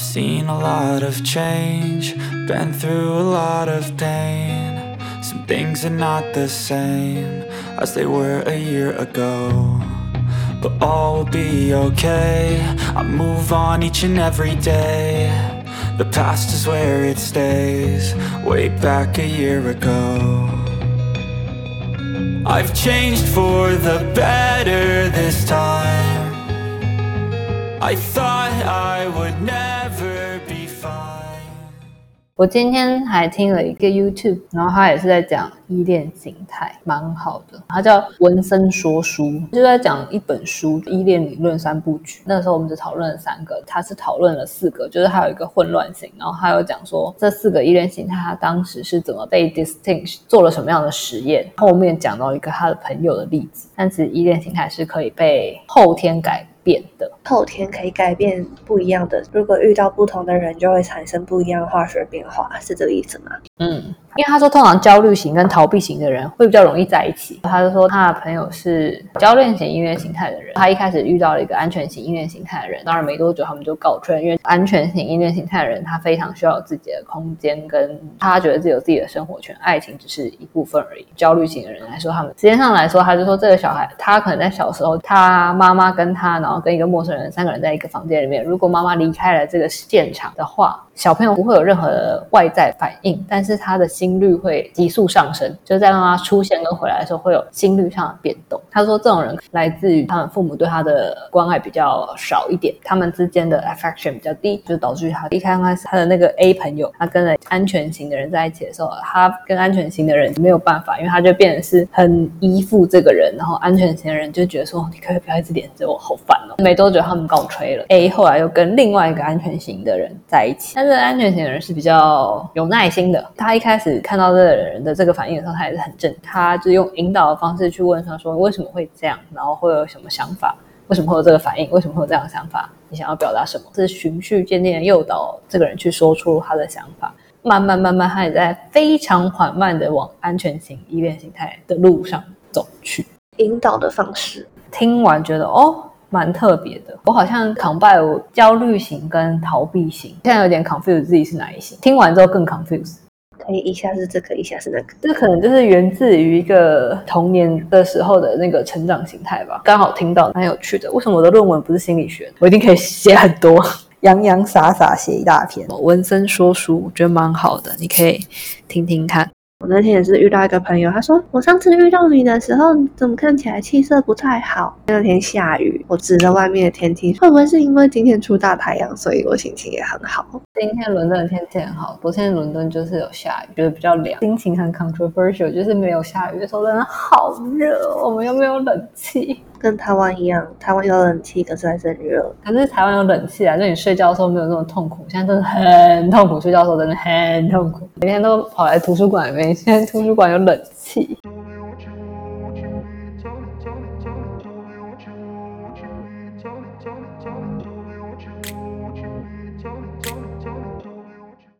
Seen a lot of change, been through a lot of pain. Some things are not the same as they were a year ago. But all will be okay. I move on each and every day. The past is where it stays, way back a year ago. I've changed for the better this time. I thought I would never. 我今天还听了一个 YouTube，然后他也是在讲依恋形态，蛮好的。他叫文森说书，就在讲一本书《依恋理论三部曲》。那时候我们只讨论了三个，他是讨论了四个，就是还有一个混乱型。然后还有讲说这四个依恋形态，他当时是怎么被 distinct 做了什么样的实验。后面讲到一个他的朋友的例子，但是依恋形态是可以被后天改变的。后天可以改变不一样的，如果遇到不同的人，就会产生不一样的化学变化，是这个意思吗？嗯，因为他说通常焦虑型跟逃避型的人会比较容易在一起。他就说他的朋友是焦虑型音乐形态的人，他一开始遇到了一个安全型音乐形态的人，当然没多久他们就告吹，因为安全型音乐形态的人他非常需要自己的空间，跟他觉得自己有自己的生活圈，爱情只是一部分而已。焦虑型的人来说，他们时间上来说，他就说这个小孩他可能在小时候，他妈妈跟他，然后跟一个陌生人三个人在一个房间里面，如果妈妈离开了这个现场的话。小朋友不会有任何的外在反应，但是他的心率会急速上升，就在妈妈出现跟回来的时候会有心率上的变动。他说，这种人来自于他们父母对他的关爱比较少一点，他们之间的 affection 比较低，就导致他一开始他的那个 A 朋友，他跟了安全型的人在一起的时候，他跟安全型的人没有办法，因为他就变得是很依附这个人，然后安全型的人就觉得说，你可以不要一直黏着我，好烦哦。没多久他们告吹了，A 后来又跟另外一个安全型的人在一起，但是。这个安全型的人是比较有耐心的。他一开始看到这个人的这个反应的时候，他也是很正。他就用引导的方式去问他说：“为什么会这样？然后会有什么想法？为什么会有这个反应？为什么会有这样的想法？你想要表达什么？”是循序渐进的诱导这个人去说出他的想法。慢慢慢慢，他也在非常缓慢的往安全型依恋形态的路上走去。引导的方式，听完觉得哦。蛮特别的，我好像 combine 焦虑型跟逃避型，现在有点 confuse 自己是哪一型。听完之后更 confuse，可以一下是这个，一下是那个，这可能就是源自于一个童年的时候的那个成长形态吧。刚好听到蛮有趣的，为什么我的论文不是心理学？我一定可以写很多，洋洋洒洒写一大篇。文森说书，我觉得蛮好的，你可以听听看。我那天也是遇到一个朋友，他说我上次遇到你的时候，怎么看起来气色不太好？那天下雨，我指着外面的天气，会不会是因为今天出大太阳，所以我心情也很好？今天伦敦的天气很好，昨天伦敦就是有下雨，就是比较凉，心情很 controversial，就是没有下雨的时候真的好热，我们又没有冷气。跟台湾一样，台湾有冷气，可是还是很热。可是台湾有冷气啊，就你睡觉的时候没有那么痛苦。现在真的很痛苦，睡觉的时候真的很痛苦，每天都跑来图书馆里面。现在图书馆有冷气。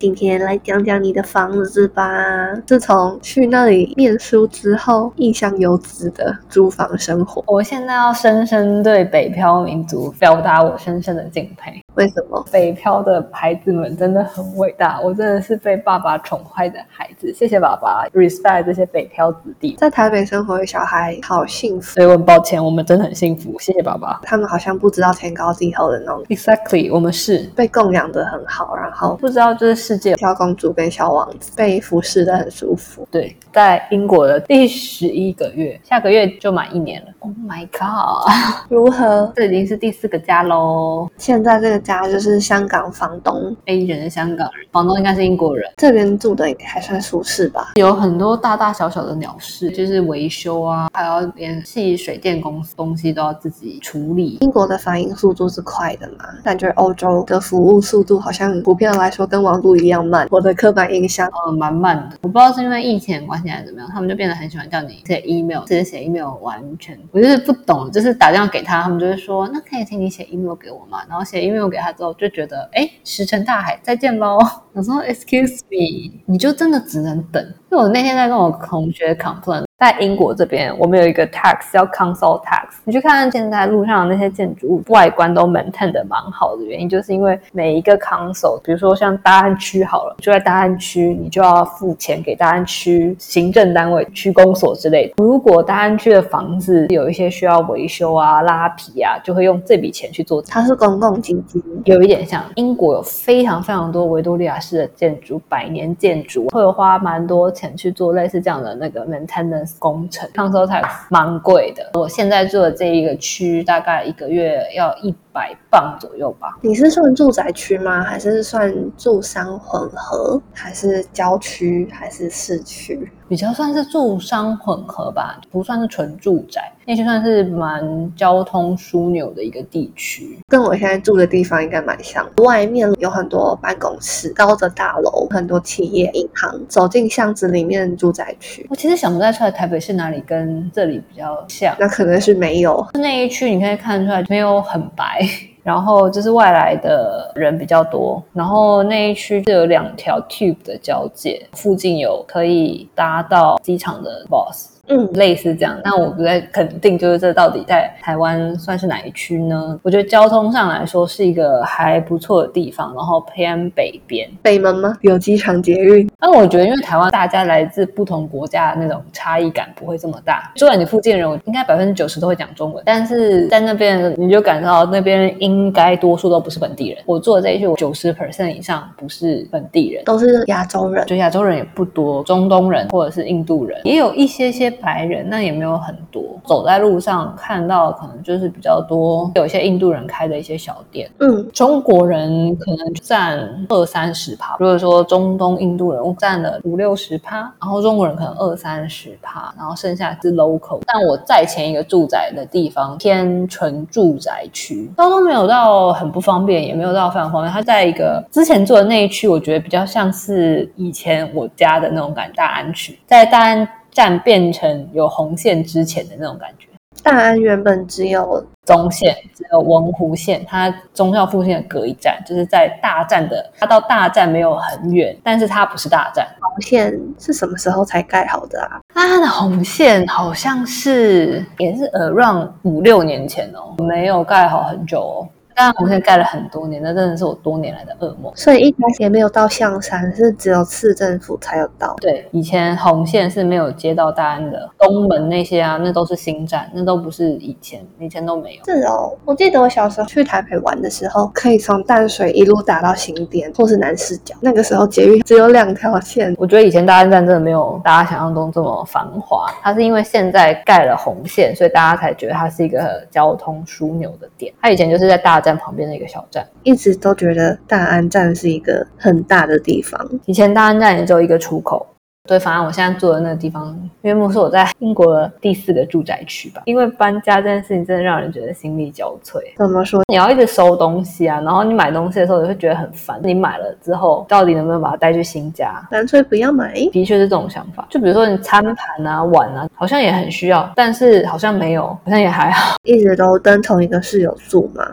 今天来讲讲你的房子吧。自从去那里念书之后，印象有之的租房生活。我现在要深深对北漂民族表达我深深的敬佩。为什么北漂的孩子们真的很伟大？我真的是被爸爸宠坏的孩子，谢谢爸爸，respect 这些北漂子弟。在台北生活的小孩好幸福，所以我很抱歉，我们真的很幸福，谢谢爸爸。他们好像不知道天高地厚的那种。Exactly，我们是被供养的很好，然后不知道这个世界小公主跟小王子被服侍的很舒服。对，在英国的第十一个月，下个月就满一年了。Oh my god，如何？这已经是第四个家喽。现在这个。家就是香港房东，A 人香港人，房东应该是英国人。这边住的还算舒适吧，有很多大大小小的鸟事，就是维修啊，还要联系水电公司，东西都要自己处理。英国的反应速度是快的嘛？感觉欧洲的服务速度好像普遍来说跟网络一样慢。我的刻板印象，呃，蛮慢的。我不知道是因为疫情关系还是怎么样，他们就变得很喜欢叫你写 email，直接写 email 完全，我就是不懂，就是打电话给他，他们就会说，那可以请你写 email 给我嘛？然后写 email 给他之后，就觉得哎，石沉大海，再见喽。我说 Excuse me，你就真的只能等。因为我那天在跟我同学 complain，在英国这边，我们有一个 tax 叫 council tax。你去看看现在路上的那些建筑物外观都 maintain 的蛮好的原因，就是因为每一个 council，比如说像大安区好了，就在大安区，你就要付钱给大安区行政单位、区公所之类的。如果大安区的房子有一些需要维修啊、拉皮啊，就会用这笔钱去做。它是公共基金，有一点像英国有非常非常多维多利亚式的建筑，百年建筑会有花蛮多钱去做类似这样的那个 maintenance 工程，council tax 蛮贵的。我现在住的这一个区，大概一个月要一百磅左右吧。你是算住宅区吗？还是算住商混合？还是郊区？还是市区？比较算是住商混合吧，不算是纯住宅。那些算是蛮交通枢纽的一个地区，跟我现在住的地方应该蛮像。外面有很多办公室、高的大楼、很多企业、银行。走进巷子里面，住宅区。我其实想不太出来台北是哪里跟这里比较像。那可能是没有那一区，你可以看出来没有很白。然后就是外来的人比较多，然后那一区就有两条 tube 的交界，附近有可以搭到机场的 bus。嗯，类似这样，那我不太肯定，就是这到底在台湾算是哪一区呢？我觉得交通上来说是一个还不错的地方，然后偏北边，北门吗？有机场捷运。但我觉得，因为台湾大家来自不同国家的那种差异感不会这么大。住在你附近的人，我应该百分之九十都会讲中文，但是在那边你就感到那边应该多数都不是本地人。我做的这一区，九十 percent 以上不是本地人，都是亚洲人，就亚洲人也不多，中东人或者是印度人也有一些些。白人那也没有很多，走在路上看到可能就是比较多，有一些印度人开的一些小店。嗯，中国人可能占二三十趴，如果说中东印度人占了五六十趴，然后中国人可能二三十趴，然后剩下是 local。但我在前一个住宅的地方偏纯住宅区，交通没有到很不方便，也没有到非常方便。它在一个之前住的那一区，我觉得比较像是以前我家的那种感，大安区，在大安。站变成有红线之前的那种感觉。大安原本只有中线，只有文湖线，它中校附近的隔一站，就是在大站的，它到大站没有很远，但是它不是大站。红线是什么时候才盖好的啊？它的红线好像是也是 around 五六年前哦，没有盖好很久哦。但红线盖了很多年，那真的是我多年来的噩梦。所以一开始也没有到象山，是只有市政府才有到。对，以前红线是没有接到大安的东门那些啊，那都是新站，那都不是以前，以前都没有。是哦，我记得我小时候去台北玩的时候，可以从淡水一路打到新店或是南市角。那个时候捷运只有两条线。我觉得以前大安站真的没有大家想象中这么繁华，它是因为现在盖了红线，所以大家才觉得它是一个交通枢纽的点。它以前就是在大站。旁边的一个小站，一直都觉得大安站是一个很大的地方。以前大安站也只有一个出口。对，反正我现在住的那个地方，因为是我在英国的第四个住宅区吧。因为搬家这件事情真的让人觉得心力交瘁。怎么说？你要一直收东西啊，然后你买东西的时候，也会觉得很烦。你买了之后，到底能不能把它带去新家？干脆不要买。的确是这种想法。就比如说你餐盘啊、碗啊，好像也很需要，但是好像没有，好像也还好。一直都跟同一个室友住吗？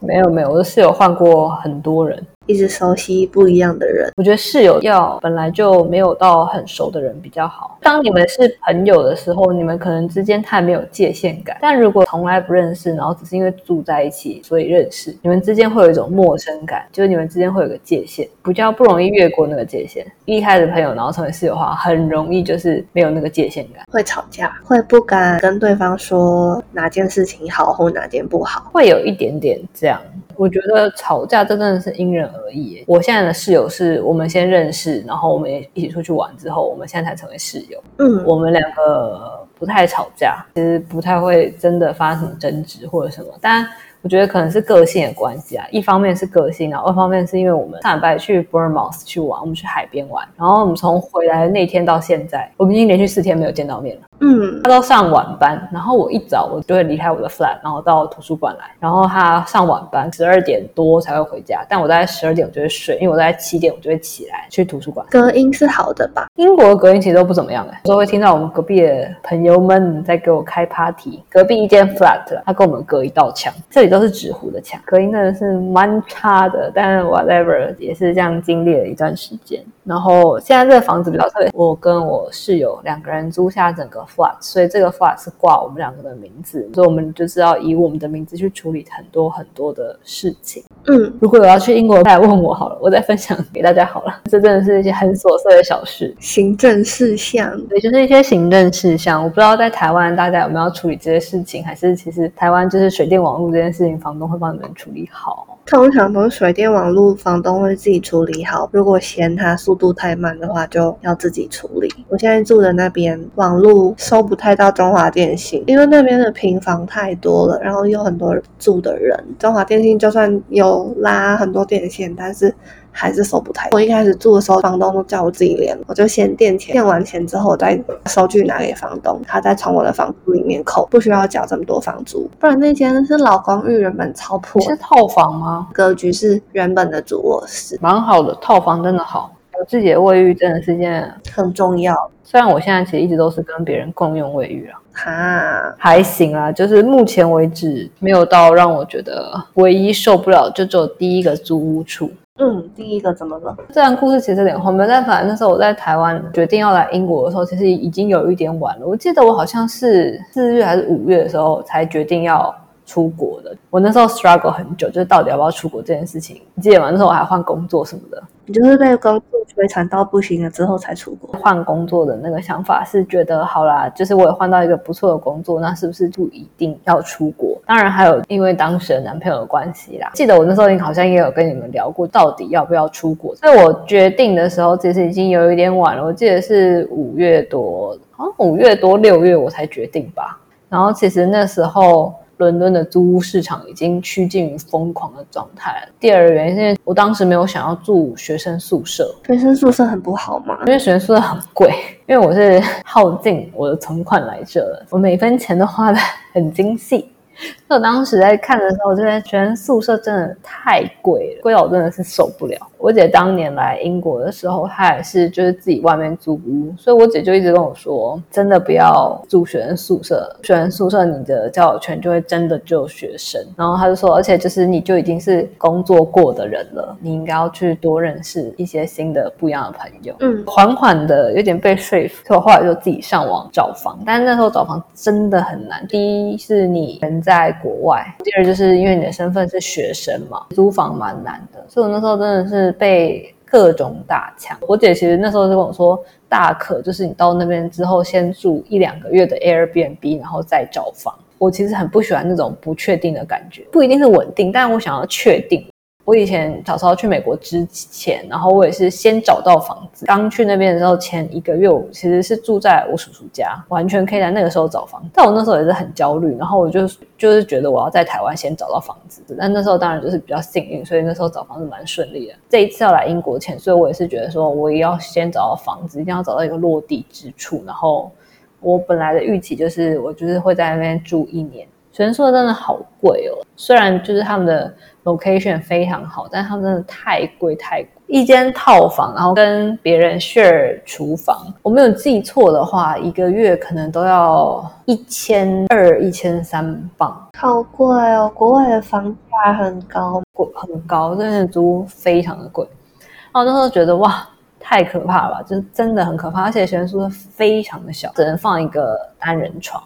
没有没有，我的室友换过很多人。一直熟悉不一样的人，我觉得室友要本来就没有到很熟的人比较好。当你们是朋友的时候，你们可能之间太没有界限感。但如果从来不认识，然后只是因为住在一起所以认识，你们之间会有一种陌生感，就是你们之间会有个界限，比较不容易越过那个界限。一开始朋友，然后成为室友的话，很容易就是没有那个界限感，会吵架，会不敢跟对方说哪件事情好或哪件不好，会有一点点这样。我觉得吵架真的是因人而异。我现在的室友是我们先认识，然后我们也一起出去玩之后，我们现在才成为室友。嗯，我们两个不太吵架，其实不太会真的发生什么争执或者什么，但。我觉得可能是个性的关系啊，一方面是个性，然后二方面是因为我们上礼拜去 Bournemouth 去玩，我们去海边玩，然后我们从回来的那天到现在，我们已经连续四天没有见到面了。嗯，他都上晚班，然后我一早我就会离开我的 flat，然后到图书馆来，然后他上晚班，十二点多才会回家，但我大概十二点我就会睡，因为我大概七点我就会起来去图书馆。隔音是好的吧？英国的隔音其实都不怎么样哎，有时候会听到我们隔壁的朋友们在给我开 party，隔壁一间 flat，他跟我们隔一道墙，这里都是纸糊的墙，隔音真的是蛮差的，但 whatever 也是这样经历了一段时间。然后现在这个房子比较特别，我跟我室友两个人租下整个 flat，所以这个 flat 是挂我们两个的名字，所以我们就是要以我们的名字去处理很多很多的事情。嗯，如果有要去英国，再来问我好了，我再分享给大家好了。这真的是一些很琐碎的小事，行政事项。对，就是一些行政事项。我不知道在台湾大家有没有要处理这些事情，还是其实台湾就是水电网络这件事情，房东会帮你们处理好。通常都是水电网络房东会自己处理好，如果嫌它速度太慢的话，就要自己处理。我现在住的那边网络收不太到中华电信，因为那边的平房太多了，然后有很多住的人。中华电信就算有拉很多电线，但是还是收不太。我一开始住的时候，房东都叫我自己连，我就先垫钱，垫完钱之后，我再收据拿给房东，他再从我的房租里面扣，不需要缴这么多房租。不然那间是老公寓，原本超破，是套房吗？格局是原本的主卧室，蛮好的，套房真的好。我自己的卫浴真的是件很重要。虽然我现在其实一直都是跟别人共用卫浴啊，哈，还行啊，就是目前为止没有到让我觉得唯一受不了，就只有第一个租屋处。嗯，第一个怎么了？这段故事其实有点荒谬，但反正那时候我在台湾决定要来英国的时候，其实已经有一点晚了。我记得我好像是四月还是五月的时候才决定要出国的。我那时候 struggle 很久，就是到底要不要出国这件事情。你记得吗？那时候我还换工作什么的。你就是被工作摧残到不行了之后才出国。换工作的那个想法是觉得好啦，就是我也换到一个不错的工作，那是不是不一定要出国？当然还有因为当时的男朋友的关系啦。记得我那时候好像也有跟你们聊过，到底要不要出国。所以我决定的时候其实已经有一点晚了，我记得是五月多，好像五月多六月我才决定吧。然后其实那时候。伦敦的租屋市场已经趋近于疯狂的状态了。第二个原因是我当时没有想要住学生宿舍，学生宿舍很不好嘛，因为学生宿舍很贵。因为我是耗尽我的存款来这了，我每分钱都花的很精细。我当时在看的时候，我觉得学生宿舍真的太贵了，贵到我真的是受不了。我姐当年来英国的时候，她也是就是自己外面租屋，所以我姐就一直跟我说，真的不要住学生宿舍，学生宿舍你的交友圈就会真的就学生。然后她就说，而且就是你就已经是工作过的人了，你应该要去多认识一些新的不一样的朋友。嗯，缓缓的有点被说服，所以我后来就自己上网找房，但是那时候找房真的很难。第一是你人在在国外，第二就是因为你的身份是学生嘛，租房蛮难的，所以我那时候真的是被各种打枪。我姐其实那时候就跟我说，大可就是你到那边之后，先住一两个月的 Airbnb，然后再找房。我其实很不喜欢那种不确定的感觉，不一定是稳定，但我想要确定。我以前小时候去美国之前，然后我也是先找到房子。刚去那边的时候，前一个月我其实是住在我叔叔家，完全可以在那个时候找房。但我那时候也是很焦虑，然后我就就是觉得我要在台湾先找到房子。但那时候当然就是比较幸运，所以那时候找房子蛮顺利的。这一次要来英国前，所以我也是觉得说，我也要先找到房子，一定要找到一个落地之处。然后我本来的预期就是我就是会在那边住一年。学生宿舍真的好贵哦，虽然就是他们的 location 非常好，但他们真的太贵太贵。一间套房，然后跟别人 share 厨房，我没有记错的话，一个月可能都要一千二、一千三镑，好贵哦！国外的房价很高，贵很高，真的租非常的贵。然后那时候觉得哇，太可怕了吧，就是真的很可怕，而且学生宿舍非常的小，只能放一个单人床，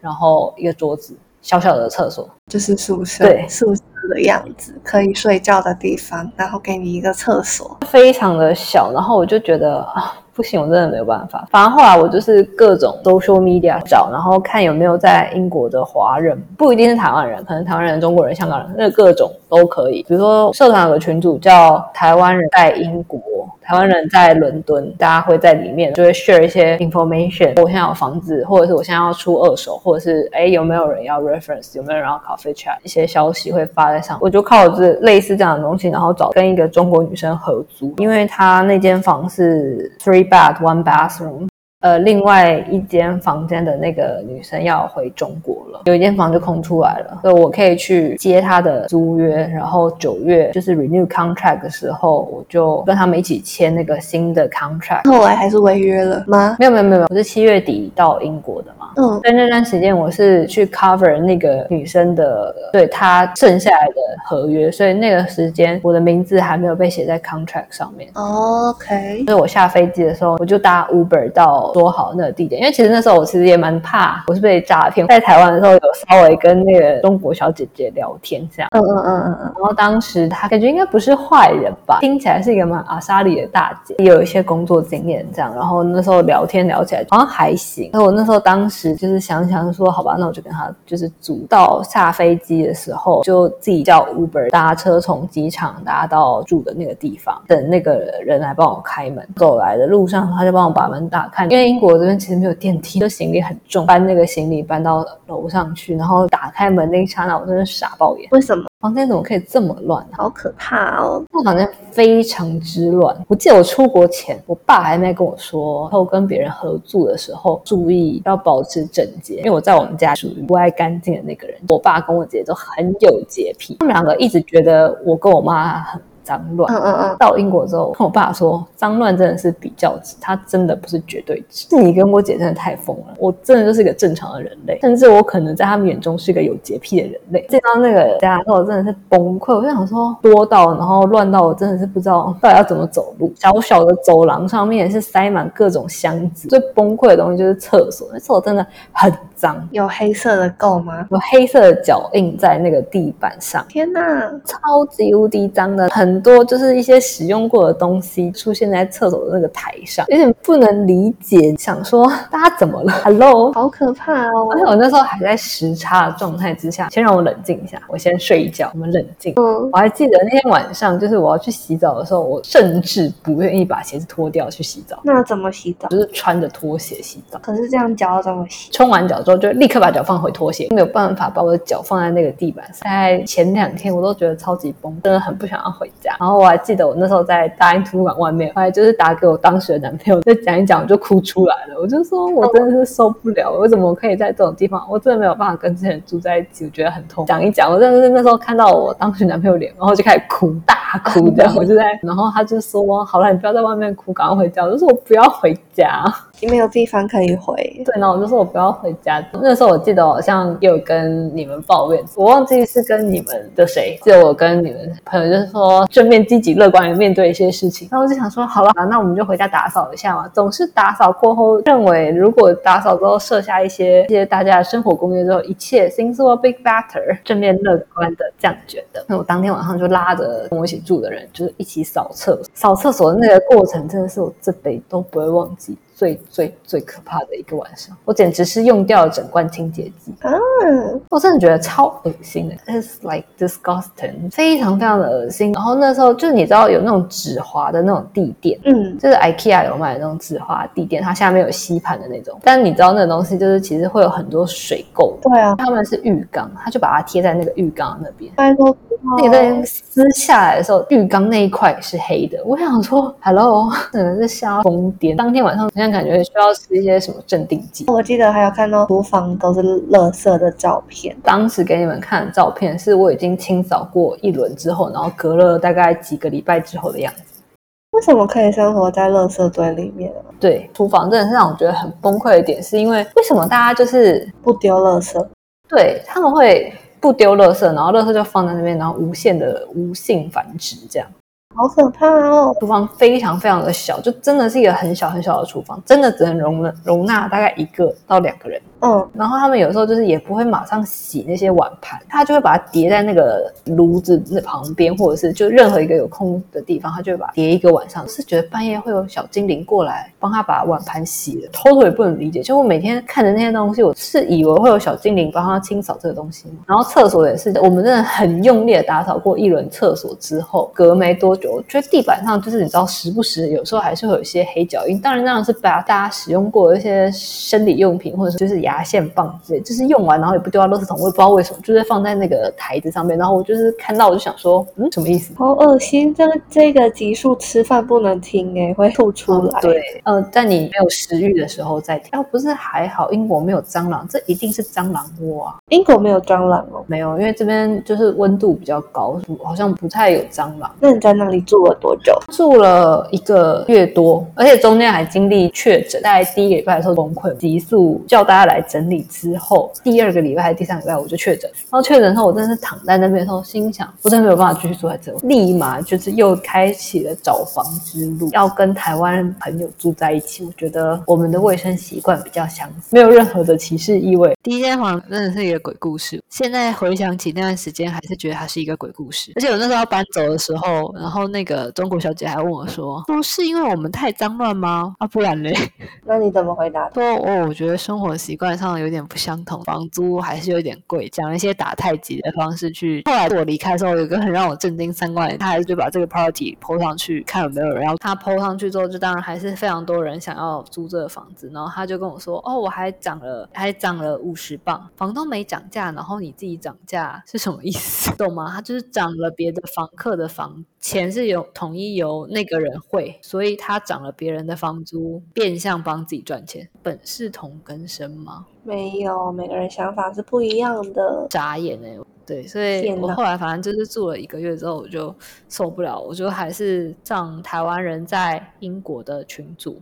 然后一个桌子。小小的厕所就是宿舍，对宿舍的样子，可以睡觉的地方，然后给你一个厕所，非常的小。然后我就觉得啊，不行，我真的没有办法。反正后来我就是各种 social media 找，然后看有没有在英国的华人，不一定是台湾人，可能台湾人、中国人、香港人，那各种都可以。比如说社团有个群组叫台湾人在英国。台湾人在伦敦，大家会在里面就会 share 一些 information。我现在有房子，或者是我现在要出二手，或者是哎有没有人要 reference，有没有人要 coffee chat，一些消息会发在上。我就靠这类似这样的东西，然后找跟一个中国女生合租，因为她那间房是 three bath one bathroom。呃另外一间房间的那个女生要回中国了，有一间房就空出来了，所以我可以去接她的租约，然后九月就是 renew contract 的时候，我就跟他们一起签那个新的 contract。后来还是违约了吗？没有没有没有，我是七月底到英国的嘛。嗯，在那段时间，我是去 cover 那个女生的，对她剩下来的合约，所以那个时间我的名字还没有被写在 contract 上面。OK，所以我下飞机的时候，我就搭 Uber 到说好那个地点，因为其实那时候我其实也蛮怕我是被诈骗。在台湾的时候，有稍微跟那个中国小姐姐聊天这样。嗯嗯嗯嗯嗯，然后当时她感觉应该不是坏人吧，听起来是一个蛮阿莎里的大姐，也有一些工作经验这样。然后那时候聊天聊起来好像还行。那我那时候当时就是想想说，好吧，那我就跟她就是组到下飞机的时候，就自己叫 Uber 搭车从机场搭到住的那个地方，等那个人来帮我开门。走来的路上，他就帮我把门打开，因为英国这边其实没有电梯，就行李很重，搬那个行李搬到楼上去，然后打开门那一刹那，我真的傻爆眼。为什么？房间怎么可以这么乱啊？好可怕哦！那房间非常之乱。我记得我出国前，我爸还在跟我说，后跟别人合住的时候注意要保持整洁，因为我在我们家属于不爱干净的那个人。我爸跟我姐都很有洁癖，他们两个一直觉得我跟我妈很。脏乱。嗯嗯嗯，到英国之后，跟我爸说，脏乱真的是比较值，它真的不是绝对值。是你跟我姐真的太疯了，我真的就是一个正常的人类，甚至我可能在他们眼中是一个有洁癖的人类。见到那个家之后，真的是崩溃。我就想说，多到然后乱到我真的是不知道到底要怎么走路。小小的走廊上面是塞满各种箱子，最崩溃的东西就是厕所，那厕所真的很脏，有黑色的垢吗？有黑色的脚印在那个地板上。天哪！超级无敌脏的，很多就是一些使用过的东西出现在厕所的那个台上，有点不能理解。想说大家怎么了？Hello，好可怕哦！而且我那时候还在时差的状态之下，先让我冷静一下，我先睡一觉，我们冷静。嗯，我还记得那天晚上，就是我要去洗澡的时候，我甚至不愿意把鞋子脱掉去洗澡，那怎么洗澡？就是穿着拖鞋洗澡。可是这样脚要怎么洗？冲完脚之后，就立刻把脚放回拖鞋，没有办法把我的脚放在那个地板上。在前两天，我都觉得超级崩，真的很不想要回家。然后我还记得我那时候在大英图书馆外面，后来就是打给我当时的男朋友，再讲一讲，我就哭出来了。我就说我真的是受不了，我怎么可以在这种地方？我真的没有办法跟这些人住在一起，我觉得很痛。讲一讲，我真的是那时候看到我当时男朋友脸，然后就开始哭，大哭这样。我就在，然后他就说：“好了，你不要在外面哭，赶快回家。”我就说：“我不要回家。”你没有地方可以回。对，然后我就说我不要回家。那时候我记得好像有跟你们抱怨，我忘记是跟你们的谁，记得我跟你们朋友就是说正面积极乐观的面对一些事情。然后我就想说，好了，那我们就回家打扫一下嘛。总是打扫过后，认为如果打扫之后设下一些一些大家的生活公约之后，一切 things will be better，正面乐观的这样觉得。那我当天晚上就拉着跟我一起住的人，就是一起扫厕所。扫厕所的那个过程，真的是我这辈子都不会忘记。最最最可怕的一个晚上，我简直是用掉了整罐清洁剂，啊，我真的觉得超恶心的，It's like disgusting，非常非常的恶心。然后那时候就是你知道有那种纸滑的那种地垫，嗯，就是 IKEA 有卖的那种纸滑地垫，它下面有吸盘的那种。但你知道那个东西就是其实会有很多水垢，对啊，他们是浴缸，他就把它贴在那个浴缸那边。拜托那个在撕下来的时候，浴缸那一块是黑的。我想说，Hello，真的是吓到疯癫。当天晚上，感觉需要吃一些什么镇定剂。我记得还有看到厨房都是垃圾的照片，当时给你们看的照片，是我已经清扫过一轮之后，然后隔了大概几个礼拜之后的样子。为什么可以生活在垃圾堆里面啊？对，厨房真的是让我觉得很崩溃的点，是因为为什么大家就是不丢垃圾，对他们会不丢垃圾，然后垃圾就放在那边，然后无限的无性繁殖这样。好可怕哦！厨房非常非常的小，就真的是一个很小很小的厨房，真的只能容了容纳大概一个到两个人。嗯，然后他们有时候就是也不会马上洗那些碗盘，他就会把它叠在那个炉子那旁边，或者是就任何一个有空的地方，他就会把它叠一个晚上。是觉得半夜会有小精灵过来帮他把碗盘洗了，偷偷也不能理解。就我每天看着那些东西，我是以为会有小精灵帮他清扫这个东西吗？然后厕所也是，我们真的很用力的打扫过一轮厕所之后，隔没多久。久，我觉得地板上就是你知道，时不时有时候还是会有一些黑脚印。当然，那样是把大家使用过的一些生理用品，或者就是牙线棒之类，就是用完然后也不丢到垃圾桶，我也不知道为什么，就是放在那个台子上面。然后我就是看到我就想说，嗯，什么意思？好恶心！这这个级数吃饭不能听哎，会吐出来。对，呃，在你没有食欲的时候再听。要不是还好，英国没有蟑螂，这一定是蟑螂窝啊！英国没有蟑螂哦，没有，因为这边就是温度比较高，好像不太有蟑螂。那你在那里住了多久？住了一个月多，而且中间还经历确诊。在第一个礼拜的时候崩溃，急速叫大家来整理之后，第二个礼拜还是第三个礼拜我就确诊。然后确诊之后，我真的是躺在那边的时候，心想我真的没有办法继续住在这，立马就是又开启了找房之路，要跟台湾朋友住在一起。我觉得我们的卫生习惯比较相似，没有任何的歧视意味。第一间房真的是一个鬼故事，现在回想起那段时间，还是觉得它是一个鬼故事。而且我那时候要搬走的时候，然后那个中国小姐还问我说：“不是因为我们太脏乱吗？啊，不然嘞？”那你怎么回答？说哦，我觉得生活习惯上有点不相同，房租还是有点贵，讲一些打太极的方式去。后来我离开的时候，有一个很让我震惊三观的，他还是就把这个 party 抛上去，看有没有人要。他抛上去之后，就当然还是非常多人想要租这个房子。然后他就跟我说：“哦，我还涨了，还涨了五十磅，房东没涨价，然后你自己涨价是什么意思？懂吗？他就是涨了别的房客的房钱是由统一由那个人汇，所以他涨了别人的房租，变相帮自己赚钱。本是同根生嘛吗？没有，每个人想法是不一样的。眨眼哎，对，所以我后来反正就是住了一个月之后，我就受不了，我就还是让台湾人在英国的群组。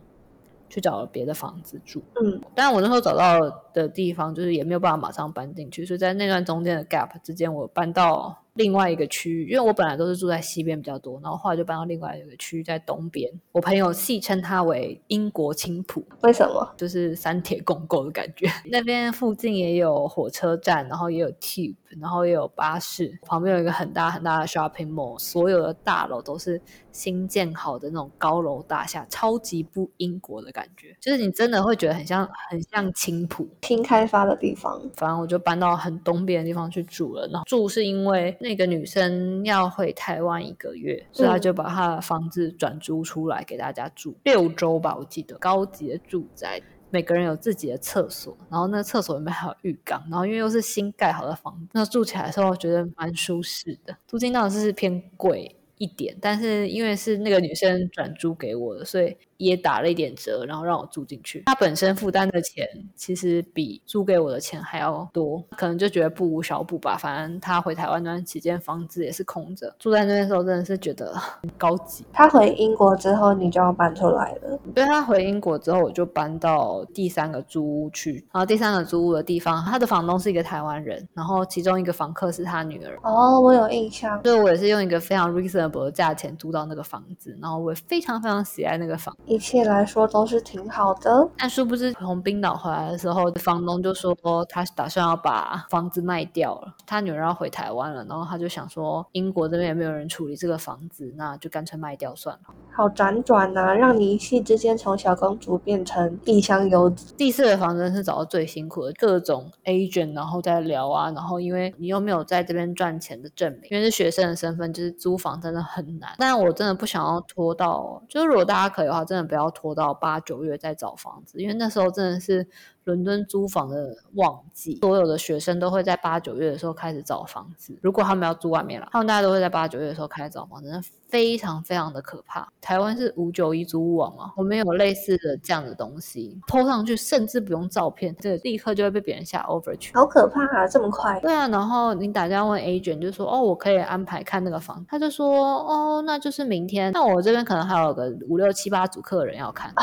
去找了别的房子住，嗯，但我那时候找到的地方就是也没有办法马上搬进去，所以在那段中间的 gap 之间，我搬到另外一个区域，因为我本来都是住在西边比较多，然后后来就搬到另外一个区域在东边。我朋友戏称它为英国青浦，为什么？就是三铁共构的感觉。那边附近也有火车站，然后也有 tube，然后也有巴士，旁边有一个很大很大的 shopping mall，所有的大楼都是。新建好的那种高楼大厦，超级不英国的感觉，就是你真的会觉得很像很像青浦新开发的地方。反正我就搬到很东边的地方去住了。然后住是因为那个女生要回台湾一个月，所以她就把她的房子转租出来给大家住六周吧，我记得。高级的住宅，每个人有自己的厕所，然后那个厕所里面还有浴缸，然后因为又是新盖好的房子，那住起来的时候觉得蛮舒适的。租金当然是偏贵。一点，但是因为是那个女生转租给我的，所以。也打了一点折，然后让我住进去。她本身负担的钱其实比租给我的钱还要多，可能就觉得不无小补吧。反正她回台湾那段期间，房子也是空着。住在那边的时候，真的是觉得很高级。她回英国之后，你就要搬出来了。对她回英国之后，我就搬到第三个租屋去。然后第三个租屋的地方，她的房东是一个台湾人，然后其中一个房客是她女儿。哦，我有印象。所以我也是用一个非常的价钱租到那个房子，然后我非常非常喜爱那个房。一切来说都是挺好的，但殊不知从冰岛回来的时候，房东就说他打算要把房子卖掉了，他女儿要回台湾了，然后他就想说英国这边也没有人处理这个房子，那就干脆卖掉算了。好辗转呐，让你一气之间从小公主变成异乡游子。第四个房子是找到最辛苦的，各种 agent 然后再聊啊，然后因为你又没有在这边赚钱的证明，因为是学生的身份，就是租房真的很难。但我真的不想要拖到，就是如果大家可以的话，真的不要拖到八九月再找房子，因为那时候真的是。伦敦租房的旺季，所有的学生都会在八九月的时候开始找房子。如果他们要租外面了，他们大家都会在八九月的时候开始找房子，非常非常的可怕。台湾是五九一租屋网嘛，我们有类似的这样的东西，偷上去甚至不用照片，这立刻就会被别人下 over 去，好可怕啊！这么快？对啊，然后你打电话问 agent 就说哦，我可以安排看那个房，他就说哦，那就是明天。那我这边可能还有个五六七八组客人要看，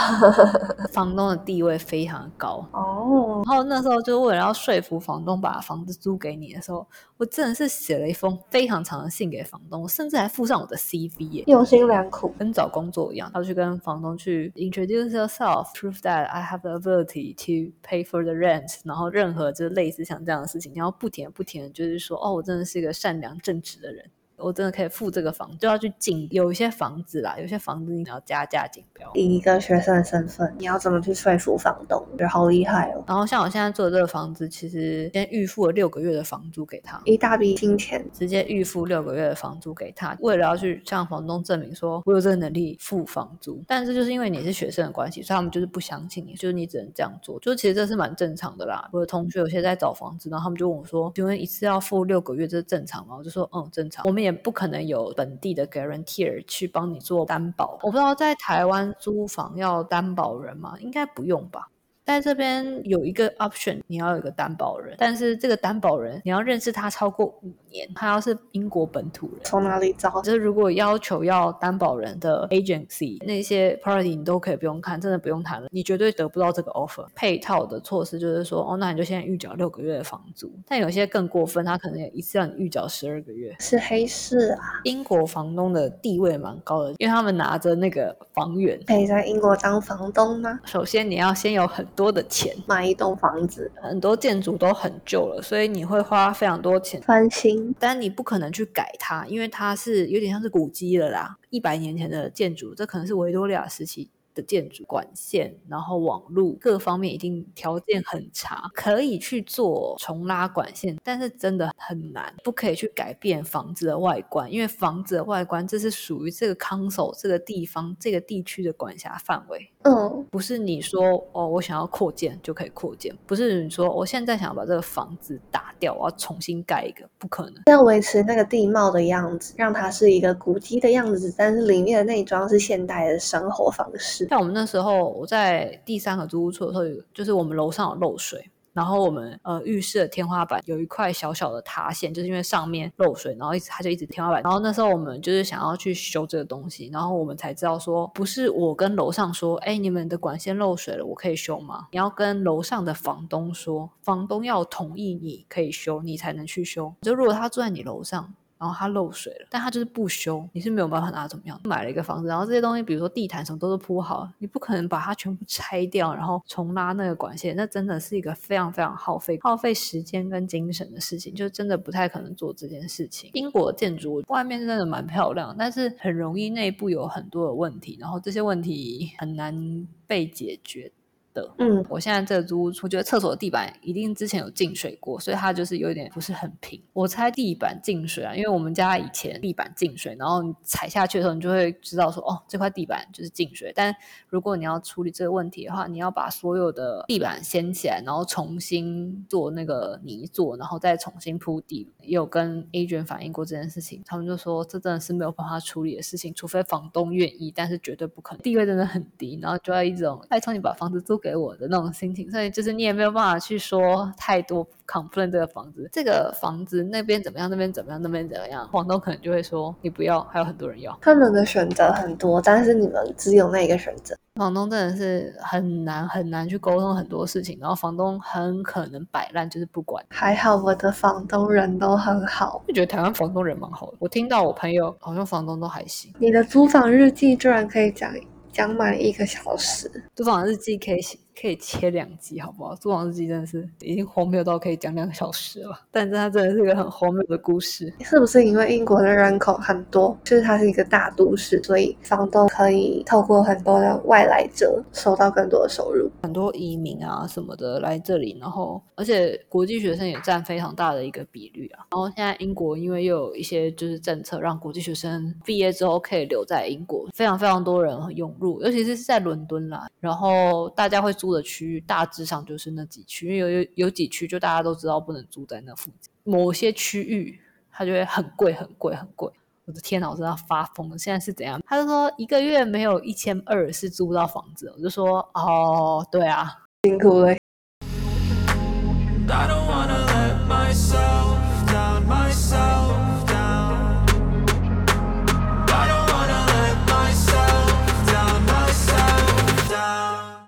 房东的地位非常的高。哦，然后那时候就为了要说服房东把房子租给你的时候，我真的是写了一封非常长的信给房东，我甚至还附上我的 CV 耶，用心良苦，跟找工作一样。要去跟房东去 introduce yourself，prove that I have the ability to pay for the rent，然后任何就是类似像这样的事情，你要不停不停就是说，哦，我真的是一个善良正直的人。我真的可以付这个房，就要去竞。有一些房子啦，有些房子你要加价竞标。以一个学生的身份，你要怎么去说服房东？我觉得好厉害哦！然后像我现在做的这个房子，其实先预付了六个月的房租给他，一大笔金钱，直接预付六个月的房租给他，为了要去向房东证明说我有这个能力付房租。但是就是因为你是学生的关系，所以他们就是不相信你，就是你只能这样做。就其实这是蛮正常的啦。我的同学有些在找房子，然后他们就问我说：“请问一次要付六个月，这是正常吗？”我就说：“嗯，正常。我们也不可能有本地的 guaranteer 去帮你做担保。我不知道在台湾租房要担保人吗？应该不用吧。”在这边有一个 option，你要有一个担保人，但是这个担保人你要认识他超过五年，他要是英国本土人。从哪里找？就是如果要求要担保人的 agency，那些 party 你都可以不用看，真的不用谈了，你绝对得不到这个 offer。配套的措施就是说，哦，那你就先预缴六个月的房租。但有些更过分，他可能一次让你预缴十二个月，是黑市啊。英国房东的地位蛮高的，因为他们拿着那个房源。可以在英国当房东吗？首先你要先有很。多的钱。买一栋房子，很多建筑都很旧了，所以你会花非常多钱。翻新，但你不可能去改它，因为它是有点像是古迹了啦，一百年前的建筑，这可能是维多利亚时期。的建筑管线，然后网路各方面一定条件很差，可以去做重拉管线，但是真的很难，不可以去改变房子的外观，因为房子的外观这是属于这个 council 这个地方这个地区的管辖范围。嗯，不是你说哦，我想要扩建就可以扩建，不是你说我现在想要把这个房子打掉，我要重新盖一个，不可能。要维持那个地貌的样子，让它是一个古迹的样子，但是里面的内装是现代的生活方式。像我们那时候，我在第三个租屋处的时候，就是我们楼上有漏水。然后我们呃浴室的天花板有一块小小的塌陷，就是因为上面漏水，然后一直它就一直天花板。然后那时候我们就是想要去修这个东西，然后我们才知道说，不是我跟楼上说，哎，你们的管线漏水了，我可以修吗？你要跟楼上的房东说，房东要同意你可以修，你才能去修。就如果他住在你楼上。然后它漏水了，但它就是不修，你是没有办法拿怎么样。买了一个房子，然后这些东西，比如说地毯什么都是铺好，你不可能把它全部拆掉，然后重拉那个管线，那真的是一个非常非常耗费耗费时间跟精神的事情，就真的不太可能做这件事情。英国建筑外面真的蛮漂亮，但是很容易内部有很多的问题，然后这些问题很难被解决。的，嗯，我现在这个租屋处，我觉得厕所的地板一定之前有进水过，所以它就是有点不是很平。我猜地板进水啊，因为我们家以前地板进水，然后你踩下去的时候，你就会知道说，哦，这块地板就是进水。但如果你要处理这个问题的话，你要把所有的地板掀起来，然后重新做那个泥做，然后再重新铺地。也有跟 A 卷反映过这件事情，他们就说这真的是没有办法处理的事情，除非房东愿意，但是绝对不可能，地位真的很低，然后就要一种拜托你把房子租。给我的那种心情，所以就是你也没有办法去说太多 complain 这个房子，这个房子那边怎么样，那边怎么样，那边怎么样，房东可能就会说你不要，还有很多人要。他们的选择很多，但是你们只有那一个选择。房东真的是很难很难去沟通很多事情，然后房东很可能摆烂，就是不管。还好我的房东人都很好，我觉得台湾房东人蛮好的。我听到我朋友好像房东都还行。你的租房日记居然可以讲讲满一个小时，租房日记可以写。可以切两集，好不好？租房日记真的是已经荒谬到可以讲两个小时了，但是它真的是一个很荒谬的故事。是不是因为英国的人口很多，就是它是一个大都市，所以房东可以透过很多的外来者收到更多的收入？很多移民啊什么的来这里，然后而且国际学生也占非常大的一个比率啊。然后现在英国因为又有一些就是政策，让国际学生毕业之后可以留在英国，非常非常多人涌入，尤其是在伦敦啦。然后大家会住。的区域大致上就是那几区，因为有有有几区就大家都知道不能住在那附近，某些区域它就会很贵很贵很贵。我的天呐，我真的发疯了！现在是怎样？他就说一个月没有一千二是租不到房子。我就说哦，对啊，辛苦了。